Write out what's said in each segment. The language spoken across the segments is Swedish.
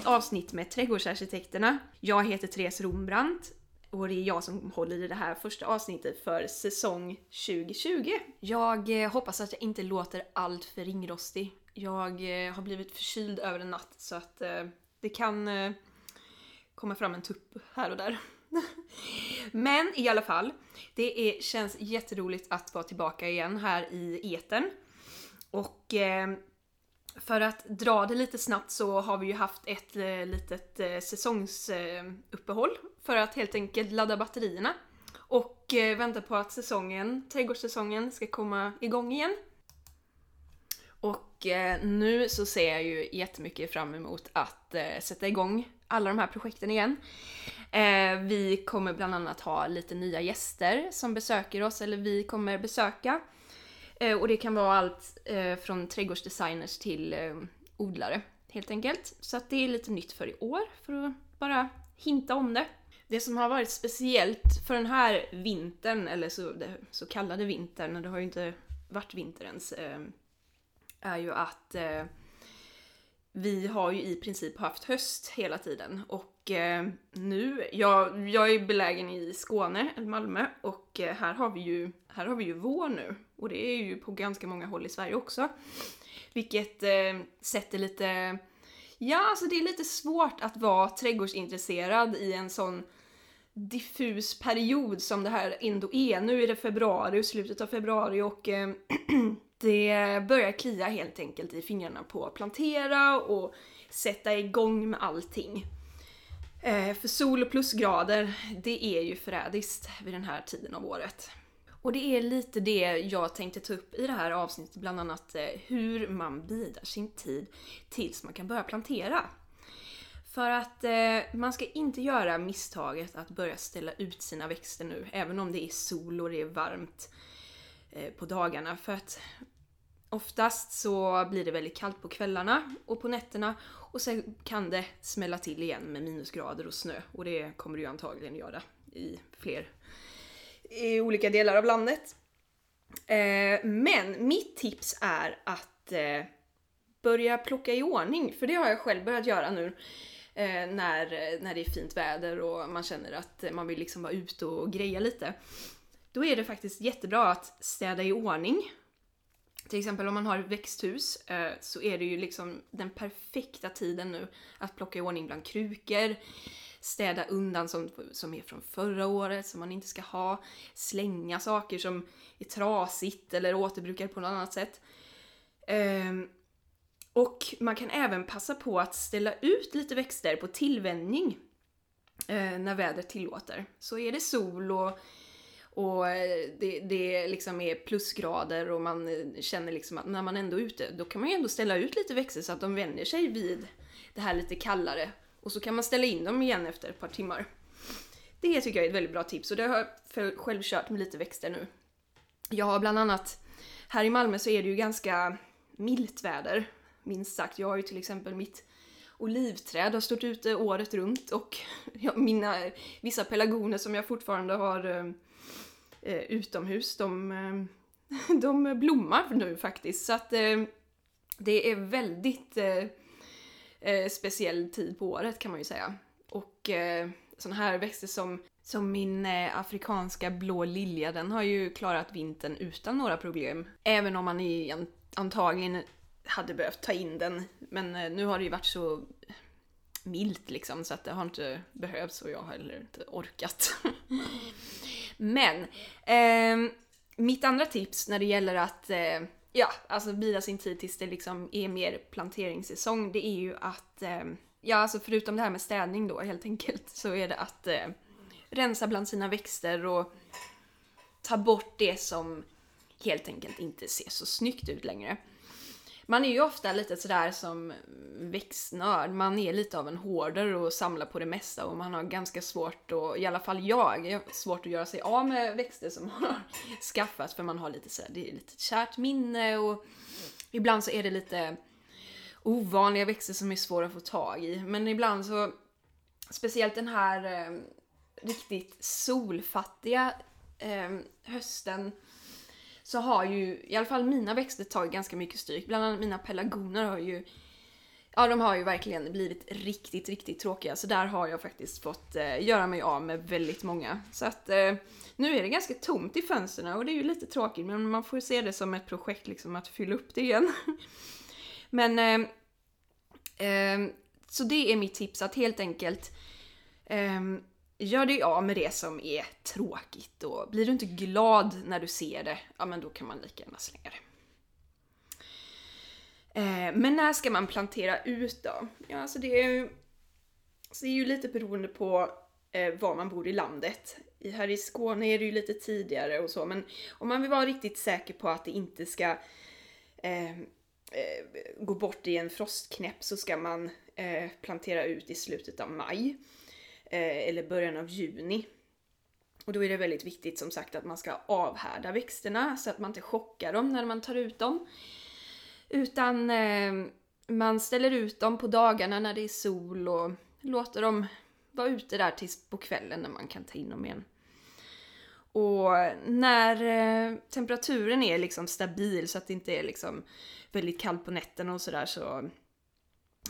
nytt avsnitt med Trädgårdsarkitekterna. Jag heter Therese Rombrandt och det är jag som håller i det här första avsnittet för säsong 2020. Jag eh, hoppas att jag inte låter allt för ringrostig. Jag eh, har blivit förkyld över en natt så att eh, det kan eh, komma fram en tupp här och där. Men i alla fall, det är, känns jätteroligt att vara tillbaka igen här i eten. Och för att dra det lite snabbt så har vi ju haft ett eh, litet eh, säsongsuppehåll för att helt enkelt ladda batterierna och eh, vänta på att säsongen, trädgårdssäsongen ska komma igång igen. Och nu så ser jag ju jättemycket fram emot att sätta igång alla de här projekten igen. Vi kommer bland annat ha lite nya gäster som besöker oss, eller vi kommer besöka. Eh, och det kan vara allt eh, från trädgårdsdesigners till eh, odlare helt enkelt. Så att det är lite nytt för i år, för att bara hinta om det. Det som har varit speciellt för den här vintern, eller så, så kallade vintern, det har ju inte varit vinter ens, är ju att vi har ju i princip haft höst hela tiden och eh, nu, jag, jag är belägen i Skåne, Malmö, och eh, här har vi ju, här har vi ju vår nu. Och det är ju på ganska många håll i Sverige också. Vilket eh, sätter lite... Ja, alltså det är lite svårt att vara trädgårdsintresserad i en sån diffus period som det här ändå är. Nu är det februari, slutet av februari och eh, det börjar klia helt enkelt i fingrarna på att plantera och sätta igång med allting. Eh, för sol och plusgrader, det är ju förrädiskt vid den här tiden av året. Och det är lite det jag tänkte ta upp i det här avsnittet, bland annat eh, hur man bidar sin tid tills man kan börja plantera. För att eh, man ska inte göra misstaget att börja ställa ut sina växter nu, även om det är sol och det är varmt eh, på dagarna. För att oftast så blir det väldigt kallt på kvällarna och på nätterna och sen kan det smälla till igen med minusgrader och snö och det kommer det ju antagligen göra i fler i olika delar av landet. Eh, men mitt tips är att eh, börja plocka i ordning, för det har jag själv börjat göra nu eh, när, när det är fint väder och man känner att man vill liksom vara ute och greja lite. Då är det faktiskt jättebra att städa i ordning. Till exempel om man har ett växthus eh, så är det ju liksom den perfekta tiden nu att plocka i ordning bland krukor, städa undan som, som är från förra året som man inte ska ha, slänga saker som är trasigt eller återbrukar på något annat sätt. Ehm, och man kan även passa på att ställa ut lite växter på tillvänjning eh, när vädret tillåter. Så är det sol och, och eh, det, det liksom är plusgrader och man eh, känner liksom att när man ändå är ute, då kan man ju ändå ställa ut lite växter så att de vänjer sig vid det här lite kallare och så kan man ställa in dem igen efter ett par timmar. Det tycker jag är ett väldigt bra tips och det har jag själv kört med lite växter nu. Jag har bland annat, här i Malmö så är det ju ganska milt väder, minst sagt. Jag har ju till exempel mitt olivträd har stått ute året runt och mina, vissa pelargoner som jag fortfarande har eh, eh, utomhus, de, eh, de blommar nu faktiskt. Så att eh, det är väldigt eh, eh, speciell tid på året kan man ju säga. Och eh, sådana här växter som, som min eh, afrikanska blå lilja, den har ju klarat vintern utan några problem. Även om man i, antagligen hade behövt ta in den. Men eh, nu har det ju varit så milt liksom så att det har inte behövts och jag har heller inte orkat. Men eh, mitt andra tips när det gäller att eh, ja, alltså bida sin tid tills det liksom är mer planteringssäsong, det är ju att, eh, ja alltså förutom det här med städning då helt enkelt, så är det att eh, rensa bland sina växter och ta bort det som helt enkelt inte ser så snyggt ut längre man är ju ofta lite sådär som växtnörd, man är lite av en hoarder och samlar på det mesta och man har ganska svårt att, i alla fall jag, svårt att göra sig av med växter som man har skaffat för man har lite sådär, det är lite kärt minne och ibland så är det lite ovanliga växter som är svåra att få tag i. Men ibland så, speciellt den här eh, riktigt solfattiga eh, hösten så har ju i alla fall mina växter tagit ganska mycket stryk. Bland annat mina pelargoner har ju Ja, de har ju verkligen blivit riktigt, riktigt tråkiga. Så där har jag faktiskt fått eh, göra mig av med väldigt många. Så att eh, nu är det ganska tomt i fönstren och det är ju lite tråkigt men man får se det som ett projekt liksom att fylla upp det igen. men eh, eh, så det är mitt tips att helt enkelt eh, gör dig av med det som är tråkigt och blir du inte glad när du ser det, ja men då kan man lika gärna slänga det. Eh, men när ska man plantera ut då? Ja, alltså det är ju, så det är ju lite beroende på eh, var man bor i landet. I, här i Skåne är det ju lite tidigare och så, men om man vill vara riktigt säker på att det inte ska eh, eh gå bort i en frostknäpp så ska man eh, plantera ut i slutet av maj. Eh, eller början av juni. Och då är det väldigt viktigt som sagt att man ska avhärda växterna så att man inte chockar dem när man tar ut dem. Utan eh, man ställer ut dem på dagarna när det är sol och låter dem vara ute där tills på kvällen när man kan ta in dem igen. Och när eh, temperaturen är liksom stabil så att det inte är liksom väldigt kallt på nätterna och sådär så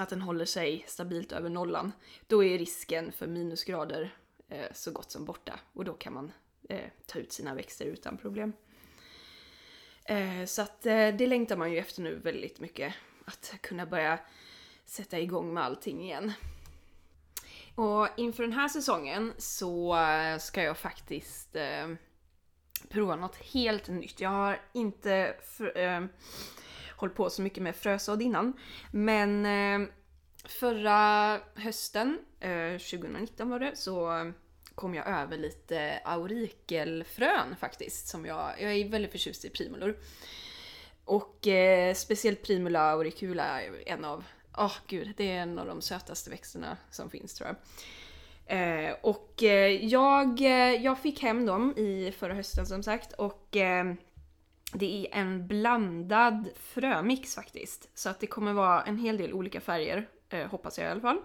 att den håller sig stabilt över nollan, då är risken för minusgrader eh, så gott som borta och då kan man eh, ta ut sina växter utan problem. Eh, så att eh, det längtar man ju efter nu väldigt mycket. Att kunna börja sätta igång med allting igen. Och inför den här säsongen så eh, ska jag faktiskt eh, prova något helt nytt. Jag har inte eh, hållit på så mycket med frösådd innan. Men eh, förra hösten, eh, 2019 var det, så kom jag över lite aurikelfrön faktiskt. Som jag, jag är väldigt förtjust i primulor. Och eh, speciellt Primula auricula är en av, åh oh, gud, det är en av de sötaste växterna som finns tror jag. Eh, och eh, jag, eh, jag fick hem dem i förra hösten som sagt och eh, det är en blandad frömix faktiskt. Så att det kommer vara en hel del olika färger, eh, hoppas jag i alla fall.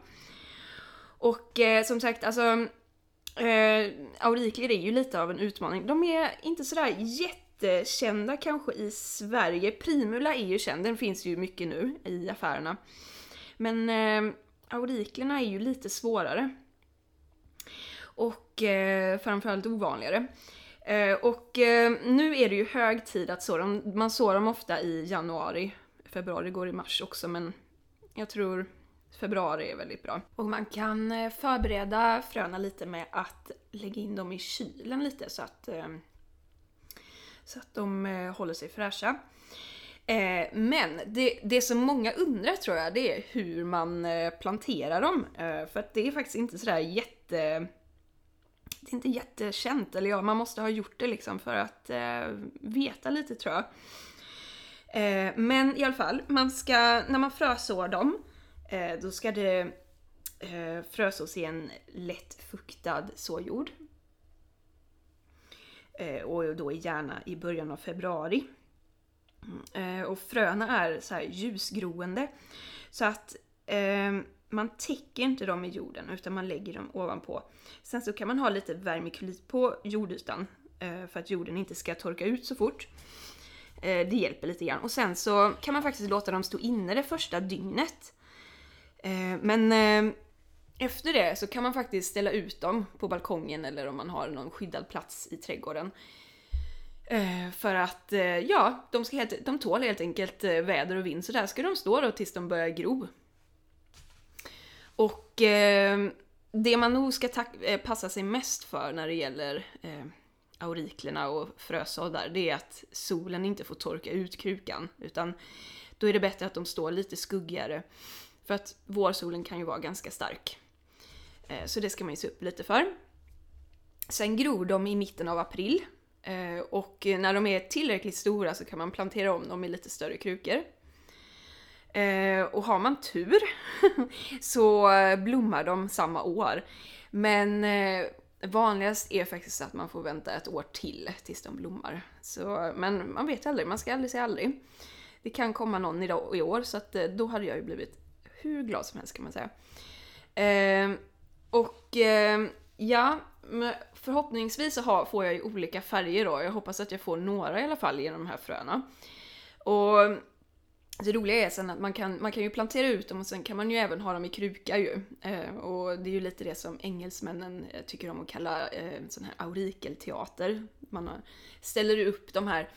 Och eh, som sagt, alltså Eh, aurikler är ju lite av en utmaning. De är inte sådär jättekända kanske i Sverige. Primula är ju känd, den finns ju mycket nu i affärerna. Men eh, auriklerna är ju lite svårare. Och eh, framförallt ovanligare. Eh, och eh, nu är det ju hög tid att så dem. Man sår dem ofta i januari. Februari går i mars också men jag tror Februari är väldigt bra. Och man kan eh, förbereda fröna lite med att lägga in dem i kylen lite så att, så att de håller sig fräscha. Men det, det som många undrar tror jag, det är hur man planterar dem. För att det är faktiskt inte sådär jätte... Det är inte jättekänt, eller ja, man måste ha gjort det liksom för att eh, veta lite tror jag. Eh, men i alla fall, man ska, när man frösår dem Eh, då ska det eh, frösås i en lätt fuktad såjord. Eh, och då gärna i början av februari. Mm, eh, och fröna är så ljusgroende. Så att man täcker inte dem i jorden utan man lägger dem ovanpå. Sen så kan man ha lite vermikulit på jordytan eh, för att jorden inte ska torka ut så fort. Eh, det hjälper lite grann. Och sen så kan man faktiskt låta dem stå inne det första dygnet. Eh, men efter det så kan man faktiskt ställa ut dem på balkongen eller om man har någon skyddad plats i trädgården. För att, ja, de, ska helt, de tål helt enkelt väder och vind, så där ska de stå då tills de börjar gro. Och eh, det man nog ska eh, passa sig mest för när det gäller eh, auriklerna och frösåddar, det är att solen inte får torka ut krukan, utan då är det bättre att de står lite skuggigare för att vårsolen kan ju vara ganska stark. Eh, så det ska man ju se upp lite för. Sen gror de i mitten av april. Och när de är tillräckligt stora så kan man plantera om dem i lite större krukor. Eh, och har man tur så blommar de samma år. Men eh, vanligast är faktiskt att man får vänta ett år till tills de blommar. Så, men man vet aldrig, man ska aldrig säga aldrig. Det kan komma någon idag, i år så att eh, då hade jag ju blivit hur glad som helst kan man säga. Eh, och eh, ja, förhoppningsvis så har, får jag ju olika färger då. Jag hoppas att jag får några i alla fall genom de här fröna. Och det roliga är sen att man kan, man kan ju plantera ut dem och sen kan man ju även ha dem i kruka ju. Eh, och det är ju lite det som engelsmännen eh, tycker om att kalla eh, sån här aurikelteater. Man har, ställer upp de här,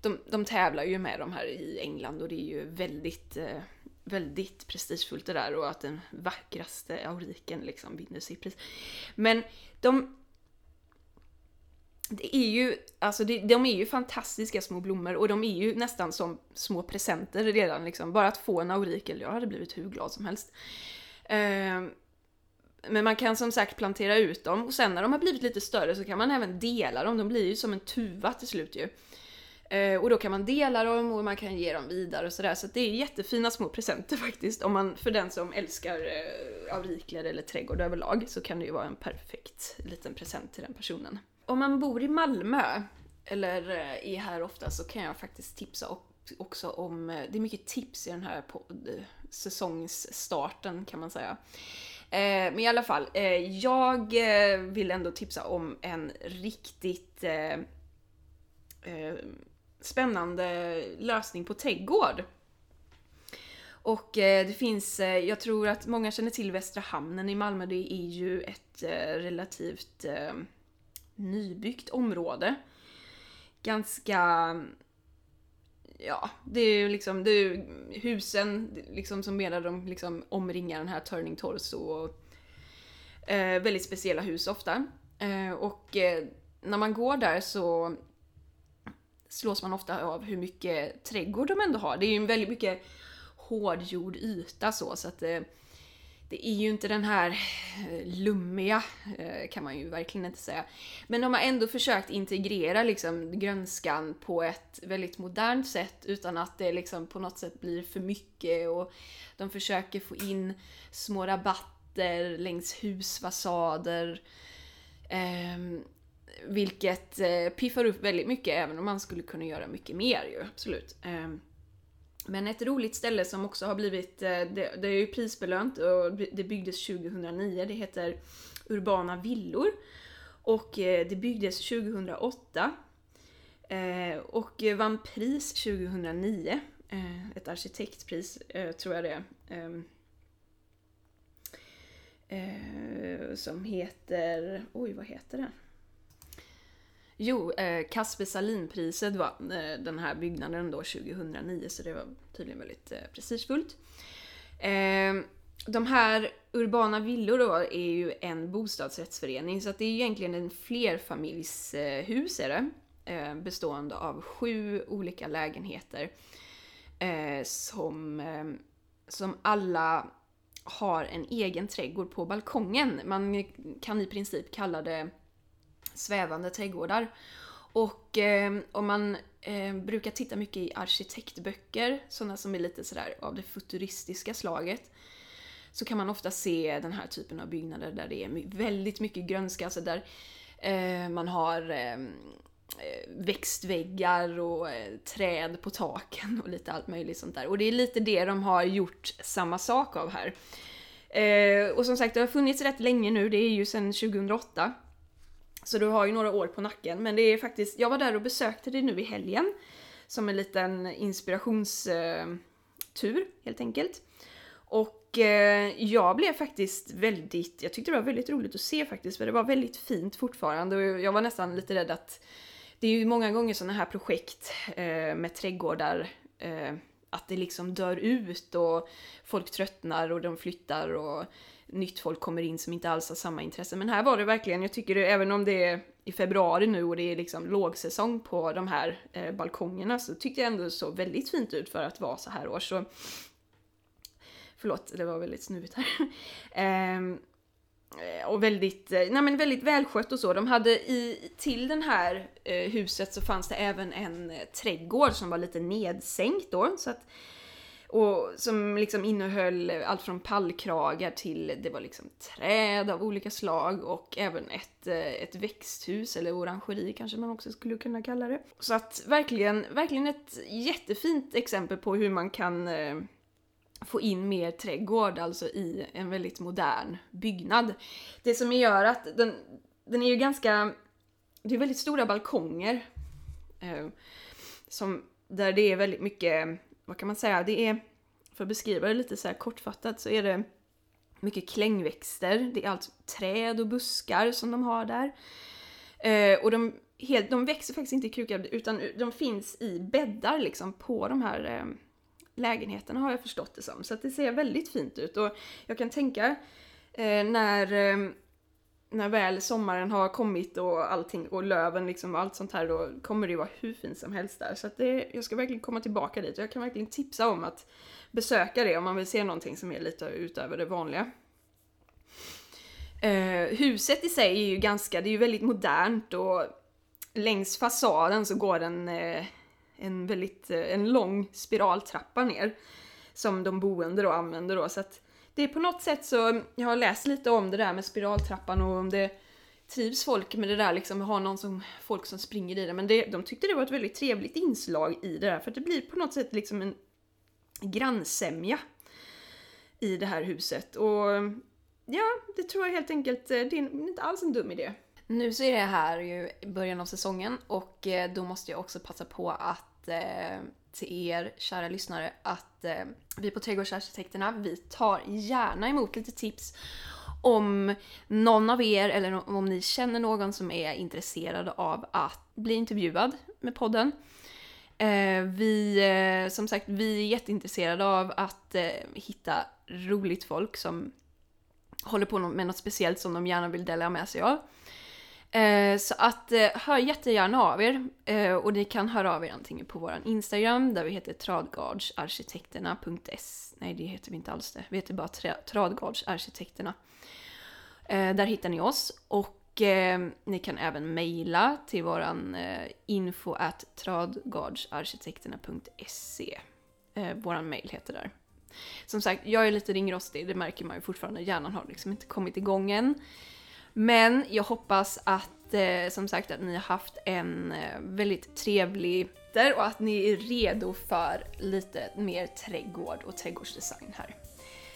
de, de tävlar ju med de här i England och det är ju väldigt eh, väldigt prestigefullt det där och att den vackraste auriken liksom vinner sitt pris. Men de det är ju, alltså det, de är ju fantastiska små blommor och de är ju nästan som små presenter redan liksom. Bara att få en aurikel, jag hade blivit hur glad som helst. Eh, men man kan som sagt plantera ut dem och sen när de har blivit lite större så kan man även dela dem, de blir ju som en tuva till slut ju. Eh, och då kan man dela dem och man kan ge dem vidare och sådär. Så det är jättefina små presenter faktiskt. Om man, för den som älskar eh, aurikler eller trädgård överlag så kan det ju vara en perfekt liten present till den personen om man bor i Malmö, eller eh, är här ofta, så kan jag faktiskt tipsa också om, eh, det är mycket tips i den här eh, säsongsstarten kan man säga. Men i alla fall, jag vill ändå tipsa om en riktigt spännande lösning på trädgård. Och det finns, jag tror att många känner till Västra Hamnen i Malmö, det är ju ett relativt nybyggt område. Ganska... Ja, det är ju liksom det är husen liksom som menar de liksom omringar den här Turning Torso och eh, väldigt speciella hus ofta. Eh, och eh, när man går där så slås man ofta av hur mycket trädgård de ändå har. Det är ju en väldigt mycket hårdgjord yta så, så att eh, det är ju inte den här eh, lummiga, eh, kan man ju verkligen inte säga. Men de har ändå försökt integrera liksom grönskan på ett väldigt modernt sätt utan att det liksom på något sätt blir för mycket och de försöker få in små rabatter längs husfasader. Eh, vilket eh, piffar upp väldigt mycket även om man skulle kunna göra mycket mer ju, absolut. Eh, men ett roligt ställe som också har blivit, eh, det, det är ju prisbelönt och det byggdes 2009, det heter Urbana villor. Och eh, det byggdes 2008 eh, och vann pris 2009. Ett arkitektpris tror jag det är. Ehm, som heter, oj vad heter den? Jo, eh, Kasper Salin-priset vann eh, den här byggnaden då 2009 så det var tydligen väldigt eh, prestigefullt. Eh, de här Urbana villor då är ju en bostadsrättsförening så att det är egentligen en flerfamiljshus är det. Eh, bestående av sju olika lägenheter. Eh, som, eh, som alla har en egen trädgård på balkongen. Man kan i princip kalla det svävande trädgårdar. Och eh, om man eh, brukar titta mycket i arkitektböcker, sådana som är lite sådär av det futuristiska slaget, så kan man ofta se den här typen av byggnader där det är väldigt mycket grönska, alltså där eh, man har ehm, eh, växtväggar och eh, träd på taken och lite allt möjligt sånt där. Och det är lite det de har gjort samma sak av här. Eh, och som sagt, det har funnits rätt länge nu, det är ju sedan 2008. Så du har ju några år på nacken. Men det är faktiskt, jag var där och besökte det nu i helgen. Som en liten inspirationstur eh, helt enkelt. Och eh, jag blev faktiskt väldigt, jag tyckte det var väldigt roligt att se faktiskt för det var väldigt fint fortfarande och jag var nästan lite rädd att det är ju många gånger sådana här projekt eh, med trädgårdar eh, att det liksom dör ut och folk tröttnar och de flyttar och nytt folk kommer in som inte alls har samma intresse. Men här var det verkligen, jag tycker det, även om det är i februari nu och det är liksom lågsäsong på de här eh, balkongerna så tyckte jag ändå det såg väldigt fint ut för att vara så här år. Så, förlåt, det var väldigt snuvigt här. Ehm, eh, och väldigt, eh, nej men väldigt välskött och så. De hade i, till den här eh, huset så fanns det även en eh, trädgård som var lite nedsänkt då. Så att och som liksom innehöll allt från pallkragar till det var liksom träd av olika slag och även ett, eh, ett växthus eller orangeri kanske man också skulle kunna kalla det. Så att verkligen, verkligen ett jättefint exempel på hur man kan eh, få in mer trädgård alltså i en väldigt modern byggnad. Det som gör att den, den är ju ganska, det är väldigt stora balkonger. Eh, som, där det är väldigt mycket vad kan man säga, det är, för att beskriva det lite så här kortfattat så är det mycket klängväxter, det är alltså träd och buskar som de har där. Eh, och de, helt, de växer faktiskt inte i krukor utan de finns i bäddar liksom på de här eh, lägenheterna har jag förstått det som. Så att det ser väldigt fint ut och jag kan tänka eh, när eh, när väl sommaren har kommit och allting och löven liksom och allt sånt här då kommer det ju vara hur fint som helst där. Så att det, jag ska verkligen komma tillbaka dit och jag kan verkligen tipsa om att besöka det om man vill se någonting som är lite utöver det vanliga. Eh, huset i sig är ju ganska, det är ju väldigt modernt och längs fasaden så går en, eh, en väldigt, eh, en lång spiraltrappa ner. Som de boende då använder då så att det är på något sätt så, jag har läst lite om det där med spiraltrappan och om det trivs folk med det där liksom, ha någon som, folk som springer i det. Men det, de tyckte det var ett väldigt trevligt inslag i det där för att det blir på något sätt liksom en grannsämja i det här huset. Och ja, det tror jag helt enkelt, eh, det är inte alls en dum idé. Nu så är det här ju början av säsongen och eh, då måste jag också passa på att eh, till er kära lyssnare att eh, vi på Trädgårdsarkitekterna, vi tar gärna emot lite tips om någon av er eller om ni känner någon som är intresserad av att bli intervjuad med podden. Eh, vi, eh, som sagt, vi är jätteintresserade av att eh, hitta roligt folk som håller på med något speciellt som de gärna vill dela med sig av. Eh, så att eh, hör jättegärna av er eh, och ni kan höra av er antingen på vår Instagram där vi heter tradgardsarkitekterna.s Nej det heter vi inte alls det, vi heter bara tradgardsarkitekterna. Eh, där hittar ni oss och eh, ni kan även mejla till våran eh, info at tradgardsarkitekterna.se Våran mejl heter där. Som sagt, jag är lite ringrostig, det märker man ju fortfarande, hjärnan har liksom inte kommit igång än. Men jag hoppas att eh, som sagt att ni har haft en eh, väldigt trevlig och att ni är redo för lite mer trädgård och trädgårdsdesign här.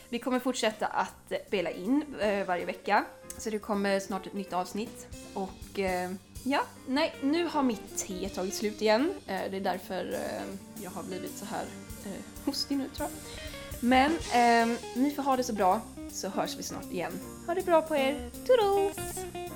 Vi kommer fortsätta att spela in eh, varje vecka, så det kommer snart ett nytt avsnitt. Och eh, ja, nej, nu har mitt te tagit slut igen. Det är därför jag har blivit så här hostig nu tror jag. Men ni får ha det så bra så hörs vi snart igen. Ha det bra på er. Toodles!